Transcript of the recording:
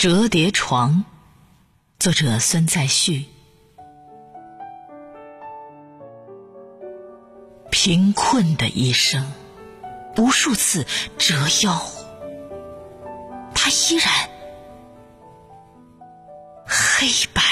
折叠床作者孙再旭。贫困的一生无数次折腰他依然黑白。